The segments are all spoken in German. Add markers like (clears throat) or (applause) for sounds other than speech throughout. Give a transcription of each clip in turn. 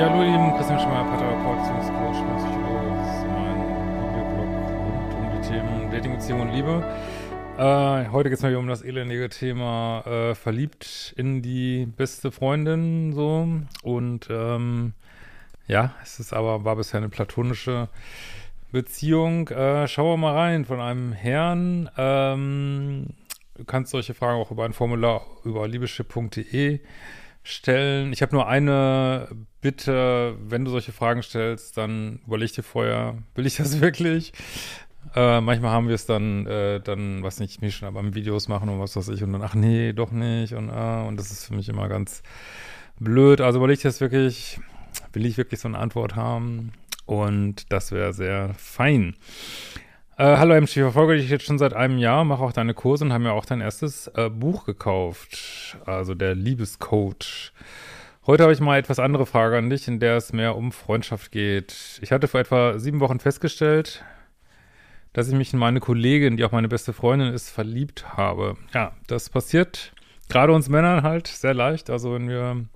Ja, hallo Lieben, Christian Schmeier, Paartherapeut, Beziehungscoach, Psychologe. Das ist mein Videoblog rund um die Themen Dating, Beziehung und Liebe. Äh, heute geht es mal wieder um das elendige Thema äh, verliebt in die beste Freundin so und ähm, ja, es ist aber, war bisher eine platonische Beziehung. Äh, schauen wir mal rein von einem Herrn. Ähm, du kannst solche Fragen auch über ein Formular über liebeschip.de stellen. Ich habe nur eine Bitte, wenn du solche Fragen stellst, dann überleg dir vorher, will ich das (laughs) wirklich? Äh, manchmal haben wir es dann, äh, dann, was nicht, mich schon beim Videos machen und was weiß ich und dann, ach nee, doch nicht und äh, und das ist für mich immer ganz blöd. Also überleg dir das wirklich, will ich wirklich so eine Antwort haben und das wäre sehr fein. Äh, hallo MC, ich verfolge dich jetzt schon seit einem Jahr, mache auch deine Kurse und habe mir auch dein erstes äh, Buch gekauft, also der Liebescoach. Heute habe ich mal etwas andere Frage an dich, in der es mehr um Freundschaft geht. Ich hatte vor etwa sieben Wochen festgestellt, dass ich mich in meine Kollegin, die auch meine beste Freundin ist, verliebt habe. Ja, das passiert gerade uns Männern halt sehr leicht. Also wenn wir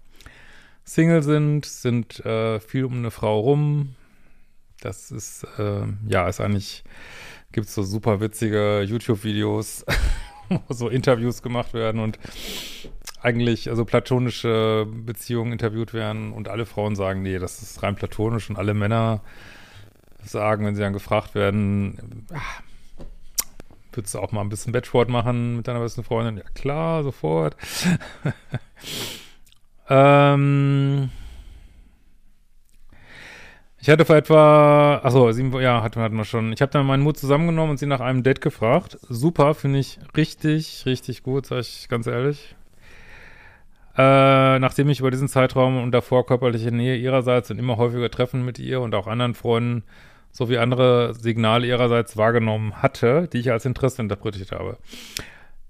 Single sind, sind äh, viel um eine Frau rum. Das ist, äh, ja, ist eigentlich gibt es so super witzige YouTube-Videos, (laughs) wo so Interviews gemacht werden und eigentlich also platonische Beziehungen interviewt werden und alle Frauen sagen, nee, das ist rein platonisch und alle Männer sagen, wenn sie dann gefragt werden, ach, würdest du auch mal ein bisschen Bettsport machen mit deiner besten Freundin? Ja klar, sofort. (laughs) ähm ich hatte vor etwa, achso, sieben, ja, hatten, hatten wir schon. Ich habe dann meinen Mut zusammengenommen und sie nach einem Date gefragt. Super, finde ich richtig, richtig gut, sage ich ganz ehrlich. Äh, nachdem ich über diesen Zeitraum und davor körperliche Nähe ihrerseits und immer häufiger Treffen mit ihr und auch anderen Freunden sowie andere Signale ihrerseits wahrgenommen hatte, die ich als Interesse interpretiert habe.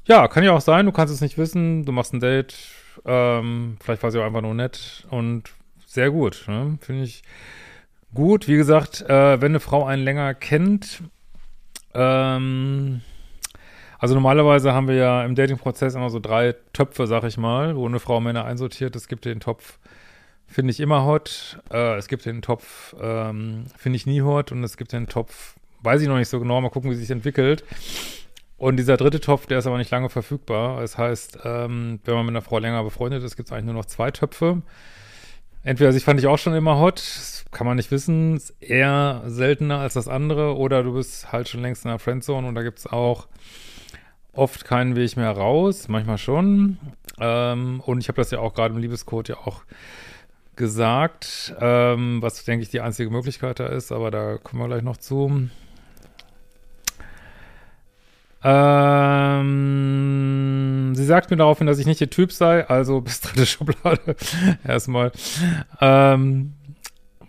Ja, kann ja auch sein, du kannst es nicht wissen, du machst ein Date, ähm, vielleicht war sie auch einfach nur nett und sehr gut, ne? finde ich Gut, wie gesagt, äh, wenn eine Frau einen länger kennt, ähm, also normalerweise haben wir ja im Dating-Prozess immer so drei Töpfe, sag ich mal, wo eine Frau Männer einsortiert. Es gibt den Topf, finde ich immer hot. Äh, es gibt den Topf, ähm, finde ich nie hot. Und es gibt den Topf, weiß ich noch nicht so genau, mal gucken, wie sich entwickelt. Und dieser dritte Topf, der ist aber nicht lange verfügbar. Das heißt, ähm, wenn man mit einer Frau länger befreundet ist, gibt es eigentlich nur noch zwei Töpfe. Entweder sich fand ich auch schon immer hot, kann man nicht wissen, ist eher seltener als das andere, oder du bist halt schon längst in der Friendzone und da gibt es auch oft keinen Weg mehr raus, manchmal schon. Ähm, und ich habe das ja auch gerade im Liebescode ja auch gesagt, ähm, was denke ich die einzige Möglichkeit da ist, aber da kommen wir gleich noch zu. Ähm, sie sagt mir daraufhin, dass ich nicht ihr Typ sei, also (laughs) bis dritte Schublade erstmal. Ähm,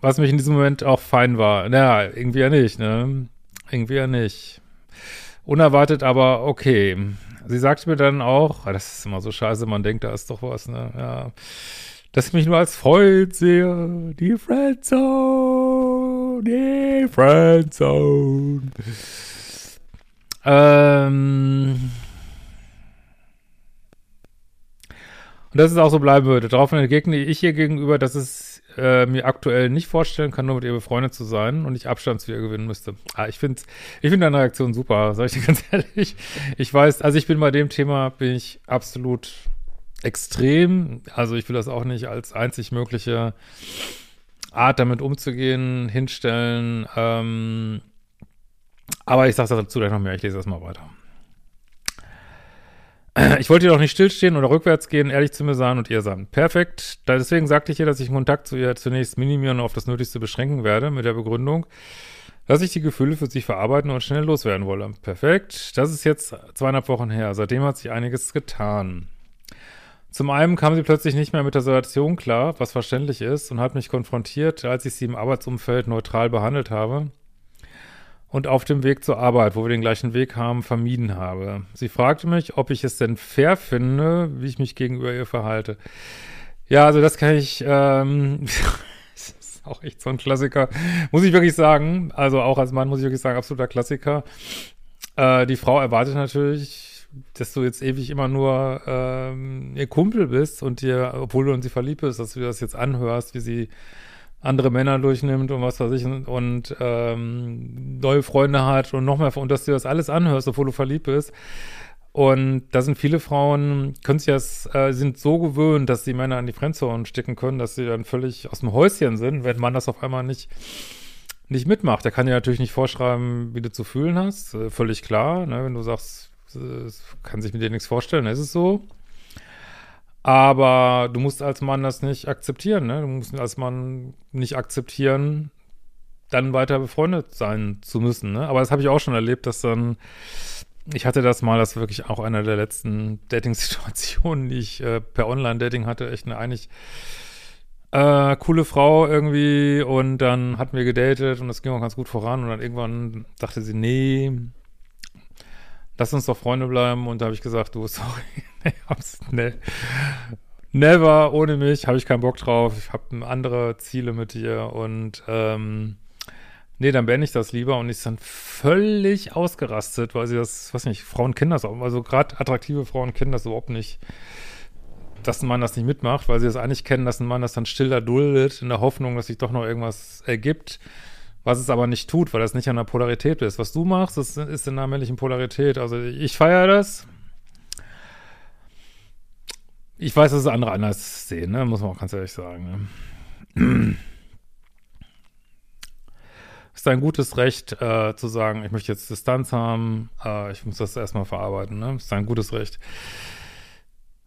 was mich in diesem Moment auch fein war. Naja, irgendwie ja nicht, ne? Irgendwie ja nicht. Unerwartet, aber okay. Sie sagte mir dann auch, ah, das ist immer so scheiße, man denkt, da ist doch was, ne? Ja. Dass ich mich nur als Freund sehe. Die Friendzone, die Friendzone. Ähm. Und dass es auch so bleiben würde. Daraufhin entgegne ich ihr gegenüber, dass es äh, mir aktuell nicht vorstellen kann, nur mit ihr befreundet zu sein und ich Abstand zu ihr gewinnen müsste. Ah, ich finde ich finde deine Reaktion super, sag ich dir (laughs) ganz ehrlich. Ich weiß, also ich bin bei dem Thema, bin ich absolut extrem. Also ich will das auch nicht als einzig mögliche Art, damit umzugehen, hinstellen. Ähm, aber ich sage dazu gleich noch mehr, ich lese das mal weiter. (clears throat) Ich wollte jedoch nicht stillstehen oder rückwärts gehen, ehrlich zu mir sein und ihr sein. Perfekt. Deswegen sagte ich ihr, dass ich den Kontakt zu ihr zunächst minimieren und auf das Nötigste beschränken werde, mit der Begründung, dass ich die Gefühle für sich verarbeiten und schnell loswerden wolle. Perfekt. Das ist jetzt zweieinhalb Wochen her. Seitdem hat sich einiges getan. Zum einen kam sie plötzlich nicht mehr mit der Situation klar, was verständlich ist, und hat mich konfrontiert, als ich sie im Arbeitsumfeld neutral behandelt habe und auf dem Weg zur Arbeit, wo wir den gleichen Weg haben, vermieden habe. Sie fragte mich, ob ich es denn fair finde, wie ich mich gegenüber ihr verhalte. Ja, also das kann ich, ähm, (laughs) das ist auch echt so ein Klassiker, muss ich wirklich sagen. Also auch als Mann muss ich wirklich sagen, absoluter Klassiker. Äh, die Frau erwartet natürlich, dass du jetzt ewig immer nur ähm, ihr Kumpel bist und dir, obwohl du in sie verliebt bist, dass du das jetzt anhörst, wie sie andere Männer durchnimmt und was weiß ich und ähm, neue Freunde hat und noch mehr und dass du das alles anhörst, obwohl du verliebt bist. Und da sind viele Frauen, können sich das, äh, sind so gewöhnt, dass die Männer an die Friendzone sticken können, dass sie dann völlig aus dem Häuschen sind, wenn man das auf einmal nicht nicht mitmacht. Der kann dir natürlich nicht vorschreiben, wie du zu fühlen hast. Äh, völlig klar. Ne? Wenn du sagst, es kann sich mit dir nichts vorstellen, ist es so. Aber du musst als Mann das nicht akzeptieren, ne? Du musst als Mann nicht akzeptieren, dann weiter befreundet sein zu müssen, ne? Aber das habe ich auch schon erlebt, dass dann, ich hatte das mal, das war wirklich auch einer der letzten (laughs) Dating-Situationen, die ich äh, per Online-Dating hatte, echt eine eigentlich äh, coole Frau irgendwie und dann hatten wir gedatet und das ging auch ganz gut voran und dann irgendwann dachte sie, nee, lass uns doch Freunde bleiben. Und da habe ich gesagt, du, (laughs) sorry, nee, never, ohne mich, habe ich keinen Bock drauf. Ich habe andere Ziele mit dir und ähm, nee, dann beende ich das lieber. Und ist dann völlig ausgerastet, weil sie das, was nicht, Frauen kennen das auch, also gerade attraktive Frauen kennen das überhaupt nicht dass ein Mann das nicht mitmacht, weil sie das eigentlich kennen, dass ein Mann das dann still erduldet, in der Hoffnung, dass sich doch noch irgendwas ergibt was es aber nicht tut, weil das nicht an der Polarität ist. Was du machst, das ist in der männlichen Polarität. Also ich feiere das. Ich weiß, dass es andere anders sehen, ne? muss man auch ganz ehrlich sagen. Ne? (clears throat) ist ein gutes Recht äh, zu sagen, ich möchte jetzt Distanz haben, äh, ich muss das erstmal verarbeiten. Ne? ist ein gutes Recht.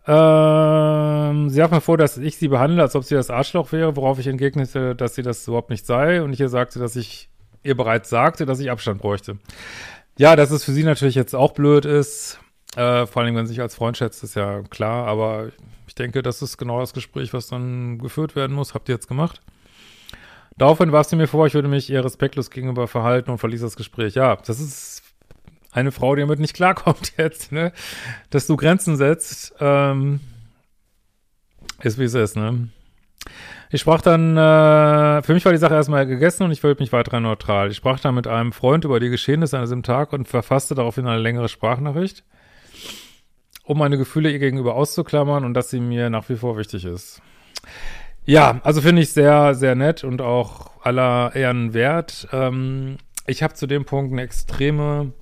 Ähm, sie hat mir vor, dass ich sie behandle, als ob sie das Arschloch wäre, worauf ich entgegnete, dass sie das überhaupt nicht sei. Und ich ihr sagte, dass ich ihr bereits sagte, dass ich Abstand bräuchte. Ja, dass es für sie natürlich jetzt auch blöd ist, äh, vor allem, wenn sie sich als Freund schätzt, ist ja klar. Aber ich denke, das ist genau das Gespräch, was dann geführt werden muss. Habt ihr jetzt gemacht? Daraufhin warf sie mir vor, ich würde mich ihr respektlos gegenüber verhalten und verließ das Gespräch. Ja, das ist eine Frau, die damit nicht klarkommt (laughs) jetzt, ne? Dass du Grenzen setzt, ähm, ist wie es ist, ne? Ich sprach dann, äh, für mich war die Sache erstmal gegessen und ich fühlte mich weiter neutral. Ich sprach dann mit einem Freund über die Geschehnisse an diesem Tag und verfasste daraufhin eine längere Sprachnachricht, um meine Gefühle ihr gegenüber auszuklammern und dass sie mir nach wie vor wichtig ist. Ja, also finde ich sehr, sehr nett und auch aller Ehren wert. Ähm, ich habe zu dem Punkt eine extreme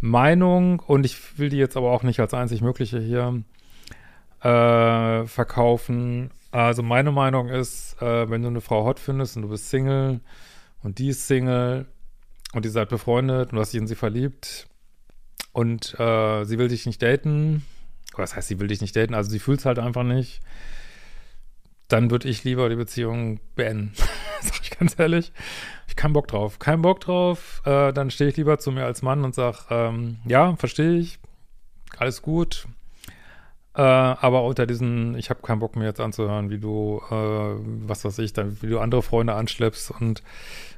Meinung und ich will die jetzt aber auch nicht als einzig mögliche hier äh, verkaufen. Also meine Meinung ist, äh, wenn du eine Frau hot findest und du bist Single und die ist Single und ihr seid befreundet und du hast dich in sie verliebt und äh, sie will dich nicht daten, was heißt, sie will dich nicht daten, also sie fühlt es halt einfach nicht, dann würde ich lieber die Beziehung beenden. (laughs) Sag ich ganz ehrlich. Ich keinen Bock drauf. Kein Bock drauf. Äh, dann stehe ich lieber zu mir als Mann und sag, ähm, ja, verstehe ich. Alles gut. Äh, aber unter diesen, ich habe keinen Bock mehr jetzt anzuhören, wie du, äh, was weiß ich, dann, wie du andere Freunde anschleppst und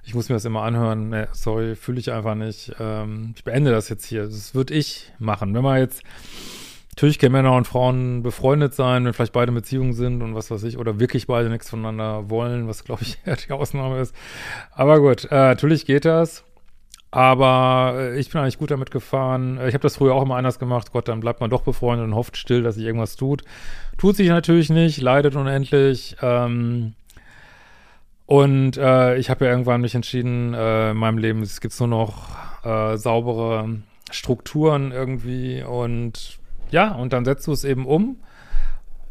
ich muss mir das immer anhören. Nee, sorry, fühle ich einfach nicht. Ähm, ich beende das jetzt hier. Das würde ich machen. Wenn man jetzt Natürlich können Männer und Frauen befreundet sein, wenn vielleicht beide Beziehungen sind und was weiß ich, oder wirklich beide nichts voneinander wollen, was glaube ich (laughs) eher die Ausnahme ist. Aber gut, äh, natürlich geht das. Aber äh, ich bin eigentlich gut damit gefahren. Ich habe das früher auch immer anders gemacht. Gott, dann bleibt man doch befreundet und hofft still, dass sich irgendwas tut. Tut sich natürlich nicht, leidet unendlich. Ähm, und äh, ich habe ja irgendwann mich entschieden, äh, in meinem Leben, es nur noch äh, saubere Strukturen irgendwie und ja, und dann setzt du es eben um.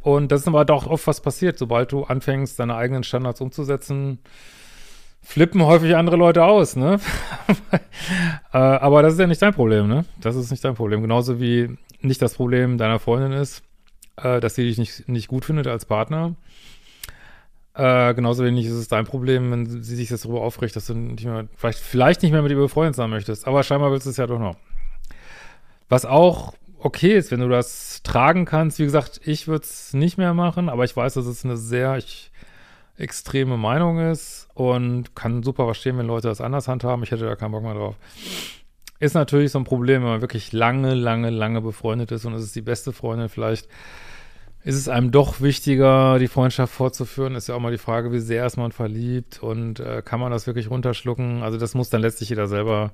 Und das ist aber doch oft was passiert, sobald du anfängst, deine eigenen Standards umzusetzen, flippen häufig andere Leute aus, ne? (laughs) äh, aber das ist ja nicht dein Problem, ne? Das ist nicht dein Problem. Genauso wie nicht das Problem deiner Freundin ist, äh, dass sie dich nicht, nicht gut findet als Partner. Äh, genauso wenig ist es dein Problem, wenn sie sich jetzt darüber aufregt, dass du nicht mehr, vielleicht, vielleicht nicht mehr mit ihr befreundet sein möchtest. Aber scheinbar willst du es ja doch noch. Was auch okay ist, wenn du das tragen kannst. Wie gesagt, ich würde es nicht mehr machen, aber ich weiß, dass es eine sehr ich, extreme Meinung ist und kann super verstehen, wenn Leute das anders handhaben. Ich hätte da keinen Bock mehr drauf. Ist natürlich so ein Problem, wenn man wirklich lange, lange, lange befreundet ist und es ist die beste Freundin. Vielleicht ist es einem doch wichtiger, die Freundschaft fortzuführen. Ist ja auch mal die Frage, wie sehr ist man verliebt und äh, kann man das wirklich runterschlucken? Also das muss dann letztlich jeder selber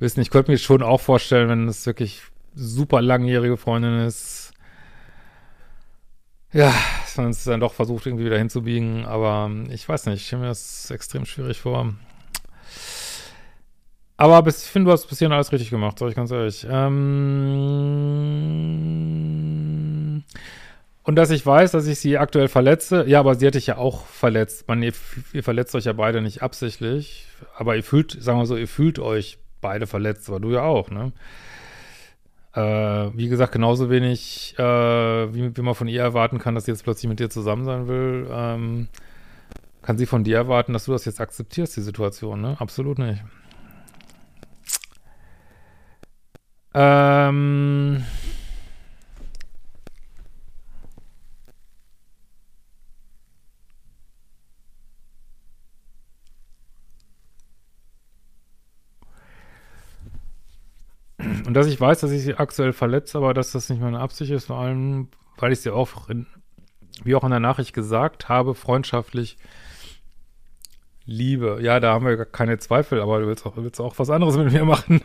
wissen. Ich könnte mir schon auch vorstellen, wenn es wirklich super langjährige Freundin ist, ja, dass man es dann doch versucht, irgendwie wieder hinzubiegen. Aber ich weiß nicht, ich stelle mir das extrem schwierig vor. Aber bis, ich finde, du hast bis hierhin alles richtig gemacht, sag ich ganz ehrlich. Ähm und dass ich weiß, dass ich sie aktuell verletze. Ja, aber sie hat dich ja auch verletzt. Man, ihr, ihr, verletzt euch ja beide nicht absichtlich. Aber ihr fühlt, sagen wir so, ihr fühlt euch beide verletzt, aber du ja auch, ne? Äh, wie gesagt, genauso wenig, äh, wie, wie, man von ihr erwarten kann, dass sie jetzt plötzlich mit dir zusammen sein will, ähm, kann sie von dir erwarten, dass du das jetzt akzeptierst, die Situation, ne? Absolut nicht. Ähm. Und dass ich weiß, dass ich sie aktuell verletze, aber dass das nicht meine Absicht ist, vor allem, weil ich sie auch, in, wie auch in der Nachricht gesagt habe, freundschaftlich liebe. Ja, da haben wir keine Zweifel, aber du willst auch, willst auch was anderes mit mir machen.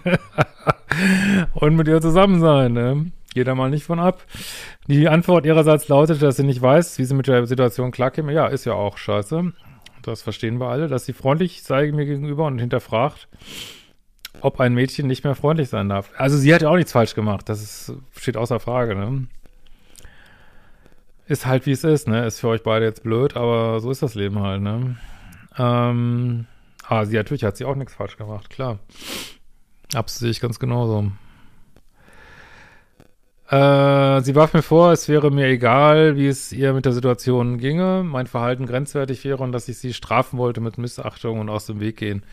(laughs) und mit ihr zusammen sein, ne? Geht da mal nicht von ab. Die Antwort ihrerseits lautet, dass sie nicht weiß, wie sie mit der Situation klarkäme. Ja, ist ja auch scheiße. Das verstehen wir alle, dass sie freundlich sei mir gegenüber und hinterfragt, ob ein Mädchen nicht mehr freundlich sein darf. Also sie hat ja auch nichts falsch gemacht. Das ist, steht außer Frage, ne? Ist halt wie es ist, ne? Ist für euch beide jetzt blöd, aber so ist das Leben halt, ne? Ähm, ah, sie natürlich hat sie auch nichts falsch gemacht, klar. Absolut ganz genauso. Äh, sie warf mir vor, es wäre mir egal, wie es ihr mit der Situation ginge, mein Verhalten grenzwertig wäre und dass ich sie strafen wollte mit Missachtung und aus dem Weg gehen.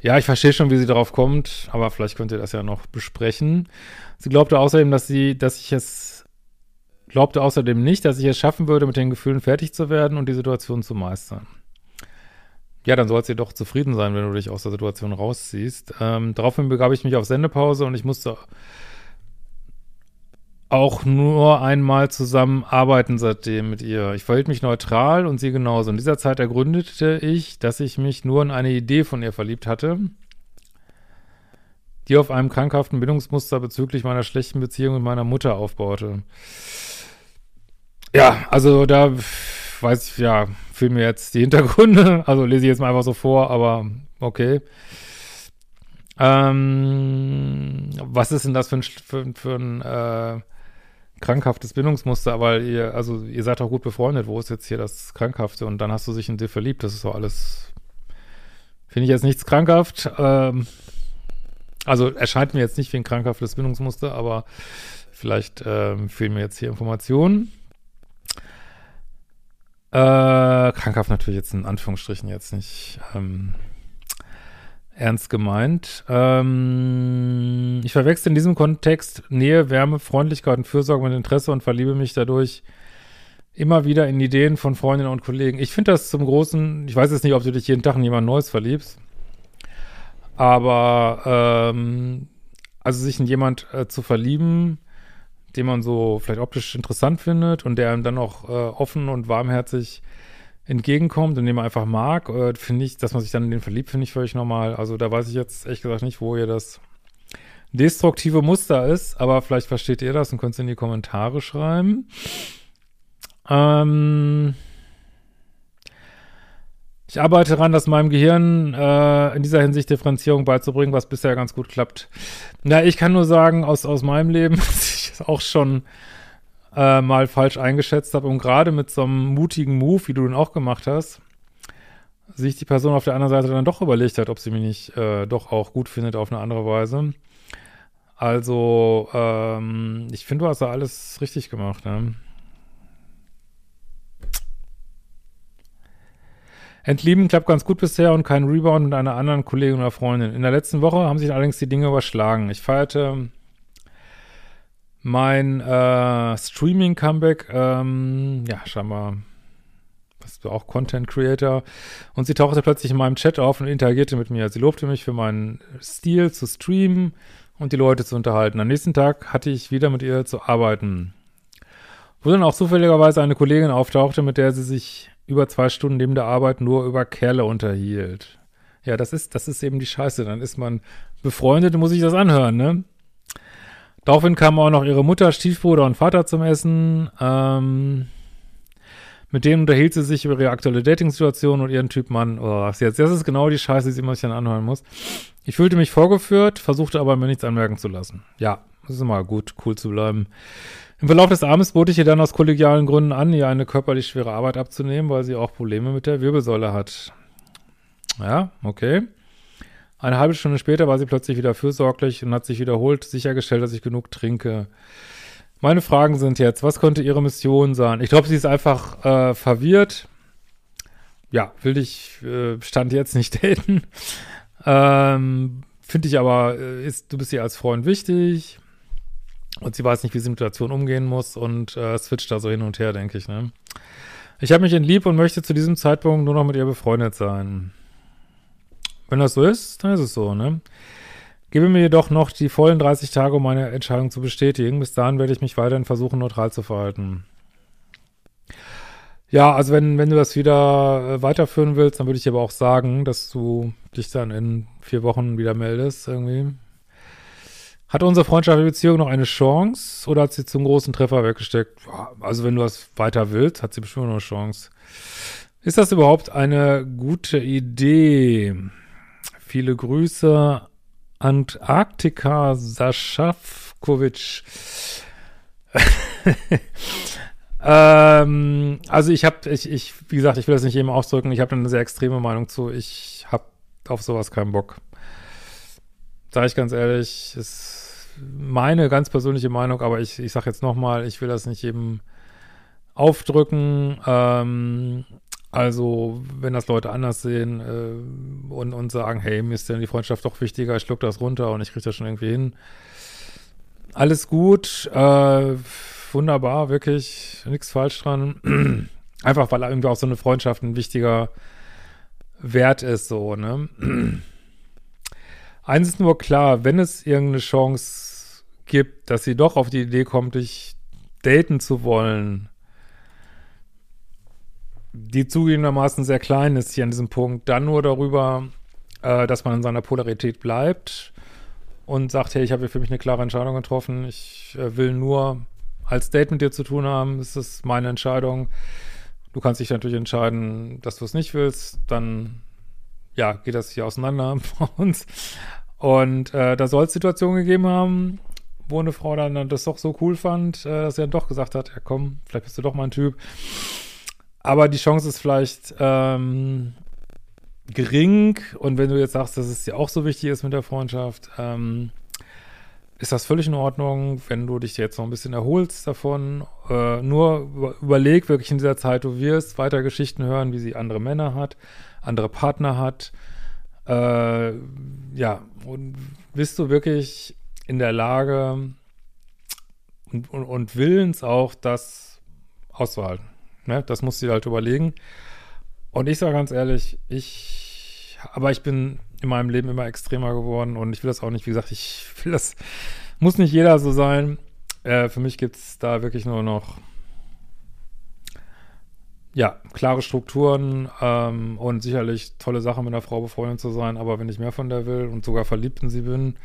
Ja, ich verstehe schon, wie sie darauf kommt, aber vielleicht könnt ihr das ja noch besprechen. Sie glaubte außerdem, dass sie, dass ich es, glaubte außerdem nicht, dass ich es schaffen würde, mit den Gefühlen fertig zu werden und die Situation zu meistern. Ja, dann soll sie doch zufrieden sein, wenn du dich aus der Situation rausziehst. Ähm, daraufhin begab ich mich auf Sendepause und ich musste auch nur einmal zusammen arbeiten seitdem mit ihr. Ich verhielt mich neutral und sie genauso. In dieser Zeit ergründete ich, dass ich mich nur in eine Idee von ihr verliebt hatte, die auf einem krankhaften Bindungsmuster bezüglich meiner schlechten Beziehung mit meiner Mutter aufbaute. Ja, also da weiß ich, ja, fehlen mir jetzt die Hintergründe. (laughs) Also lese ich jetzt mal einfach so vor, aber okay. Ähm, was ist denn das für ein, für, für ein äh, krankhaftes Bindungsmuster, aber ihr, also ihr seid auch gut befreundet, wo ist jetzt hier das Krankhafte? Und dann hast du dich in dir verliebt, das ist so alles, finde ich jetzt nichts krankhaft. Ähm, also erscheint mir jetzt nicht wie ein krankhaftes Bindungsmuster, aber vielleicht ähm, fehlen mir jetzt hier Informationen. Äh, krankhaft natürlich jetzt in Anführungsstrichen jetzt nicht. Ähm, ernst gemeint. Ähm, ich verwechsel in diesem Kontext Nähe, Wärme, Freundlichkeit und Fürsorge mit Interesse und verliebe mich dadurch immer wieder in Ideen von Freundinnen und Kollegen. Ich finde das zum großen, ich weiß jetzt nicht, ob du dich jeden Tag in jemand Neues verliebst, aber ähm, also sich in jemand äh, zu verlieben, den man so vielleicht optisch interessant findet und der einem dann auch äh, offen und warmherzig entgegenkommt und den man einfach mag, äh, finde ich, dass man sich dann in den verliebt, finde ich völlig normal. Also da weiß ich jetzt ehrlich gesagt nicht, wo ihr das destruktive Muster ist, aber vielleicht versteht ihr das und könnt es in die Kommentare schreiben. Ähm ich arbeite daran, dass meinem Gehirn äh, in dieser Hinsicht Differenzierung beizubringen, was bisher ganz gut klappt. Na, ich kann nur sagen, aus, aus meinem Leben, (laughs) dass ich auch schon äh, mal falsch eingeschätzt habe und gerade mit so einem mutigen Move, wie du den auch gemacht hast, sich die Person auf der anderen Seite dann doch überlegt hat, ob sie mich nicht äh, doch auch gut findet auf eine andere Weise. Also, ähm, ich finde, du hast da alles richtig gemacht, ne? Entlieben klappt ganz gut bisher und kein Rebound mit einer anderen Kollegin oder Freundin. In der letzten Woche haben sich allerdings die Dinge überschlagen. Ich feierte mein äh, Streaming-Comeback, ähm, ja, scheinbar bist du auch Content Creator. Und sie tauchte plötzlich in meinem Chat auf und interagierte mit mir. Sie lobte mich für meinen Stil zu streamen und die Leute zu unterhalten. Am nächsten Tag hatte ich wieder mit ihr zu arbeiten. Wo dann auch zufälligerweise eine Kollegin auftauchte, mit der sie sich über zwei Stunden neben der Arbeit nur über Kerle unterhielt. Ja, das ist, das ist eben die Scheiße. Dann ist man befreundet und muss sich das anhören, ne? Daraufhin kamen auch noch ihre Mutter, Stiefbruder und Vater zum Essen. Ähm, mit denen unterhielt sie sich über ihre aktuelle Dating-Situation und ihren Typ Mann. Oh, jetzt? Das ist genau die Scheiße, die sie immer sich dann anhören muss. Ich fühlte mich vorgeführt, versuchte aber mir nichts anmerken zu lassen. Ja, das ist immer gut, cool zu bleiben. Im Verlauf des Abends bot ich ihr dann aus kollegialen Gründen an, ihr eine körperlich schwere Arbeit abzunehmen, weil sie auch Probleme mit der Wirbelsäule hat. Ja, okay. Eine halbe Stunde später war sie plötzlich wieder fürsorglich und hat sich wiederholt sichergestellt, dass ich genug trinke. Meine Fragen sind jetzt, was könnte ihre Mission sein? Ich glaube, sie ist einfach äh, verwirrt. Ja, will dich, äh, stand jetzt nicht (laughs) daten. Ähm, Finde ich aber, äh, ist, du bist ihr als Freund wichtig. Und sie weiß nicht, wie sie mit Situation umgehen muss und äh, switcht da so hin und her, denke ich, ne? Ich habe mich entlieb und möchte zu diesem Zeitpunkt nur noch mit ihr befreundet sein. Wenn das so ist, dann ist es so, ne? Gebe mir jedoch noch die vollen 30 Tage, um meine Entscheidung zu bestätigen. Bis dahin werde ich mich weiterhin versuchen, neutral zu verhalten. Ja, also wenn, wenn du das wieder äh, weiterführen willst, dann würde ich aber auch sagen, dass du dich dann in vier Wochen wieder meldest, irgendwie. Hat unsere freundschaftliche Beziehung noch eine Chance oder hat sie zum großen Treffer weggesteckt? Also wenn du das weiter willst, hat sie bestimmt noch eine Chance. Ist das überhaupt eine gute Idee? Viele Grüße, Antarktika Saschafkovic. (laughs) ähm, also ich habe, ich, ich, wie gesagt, ich will das nicht eben ausdrücken, ich habe eine sehr extreme Meinung zu. Ich habe auf sowas keinen Bock. Sage ich ganz ehrlich, ist meine ganz persönliche Meinung, aber ich, ich sage jetzt nochmal, ich will das nicht eben aufdrücken. Ähm, also, wenn das Leute anders sehen äh, und, und sagen, hey, mir ist denn die Freundschaft doch wichtiger, ich schluck das runter und ich kriege das schon irgendwie hin. Alles gut, äh, wunderbar, wirklich, nichts falsch dran. (clears throat) Einfach, weil irgendwie auch so eine Freundschaft ein wichtiger Wert ist, so, ne? (clears throat) Eins ist nur klar, wenn es irgendeine Chance gibt, dass sie doch auf die Idee kommt, dich daten zu wollen, die zugegebenermaßen sehr klein ist hier an diesem Punkt, dann nur darüber, äh, dass man in seiner Polarität bleibt und sagt, hey, ich habe hier für mich eine klare Entscheidung getroffen, ich äh, will nur als Date mit dir zu tun haben, das ist meine Entscheidung. Du kannst dich natürlich entscheiden, dass du es nicht willst, dann ja, geht das hier auseinander (laughs) bei uns. Und äh, da soll es Situationen gegeben haben, wo eine Frau dann das doch so cool fand, äh, dass sie dann doch gesagt hat, ja komm, vielleicht bist du doch mein Typ. Aber die Chance ist vielleicht ähm, gering. Und wenn du jetzt sagst, dass es dir auch so wichtig ist mit der Freundschaft, ähm, ist das völlig in Ordnung, wenn du dich jetzt noch ein bisschen erholst davon. Äh, nur überleg wirklich in dieser Zeit, du wirst weiter Geschichten hören, wie sie andere Männer hat, andere Partner hat. Äh, ja, und bist du wirklich in der Lage und, und, und willens auch, das auszuhalten? Ne? Das musst du dir halt überlegen. Und ich sage ganz ehrlich, ich, aber ich bin in meinem Leben immer extremer geworden und ich will das auch nicht, wie gesagt, ich will das, muss nicht jeder so sein. Äh, für mich gibt es da wirklich nur noch, ja, klare Strukturen ähm, und sicherlich tolle Sachen mit einer Frau befreundet zu sein, aber wenn ich mehr von der will und sogar verliebt in sie bin,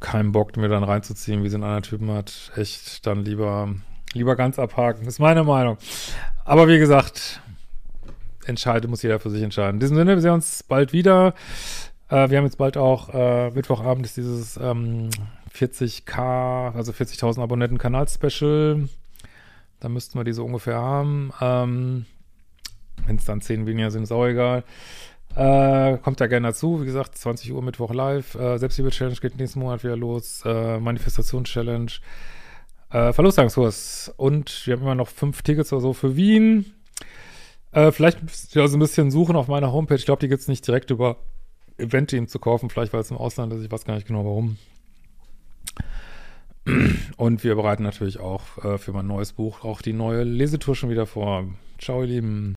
keinen Bock mir dann reinzuziehen, wie sie einen anderen Typen hat, echt dann lieber Lieber ganz abhaken. Das ist meine Meinung. Aber wie gesagt, entscheide, muss jeder für sich entscheiden. In diesem Sinne, wir sehen uns bald wieder. Äh, wir haben jetzt bald auch, äh, Mittwochabend ist dieses ähm, 40k, also 40.000 Abonnenten Kanal-Special. Da müssten wir diese ungefähr haben. Ähm, Wenn es dann 10 weniger sind, ist auch egal. Äh, kommt da gerne dazu. Wie gesagt, 20 Uhr Mittwoch live. Äh, Selbstliebe-Challenge geht nächsten Monat wieder los. Äh, Manifestations-Challenge. Äh, Verlustangskurs. Und wir haben immer noch fünf Tickets oder so für Wien. Äh, vielleicht müsst ihr also ein bisschen suchen auf meiner Homepage. Ich glaube, die gibt es nicht direkt über Event-Team zu kaufen. Vielleicht, weil es im Ausland ist. Ich weiß gar nicht genau, warum. Und wir bereiten natürlich auch äh, für mein neues Buch auch die neue Lesetour schon wieder vor. Ciao, ihr Lieben.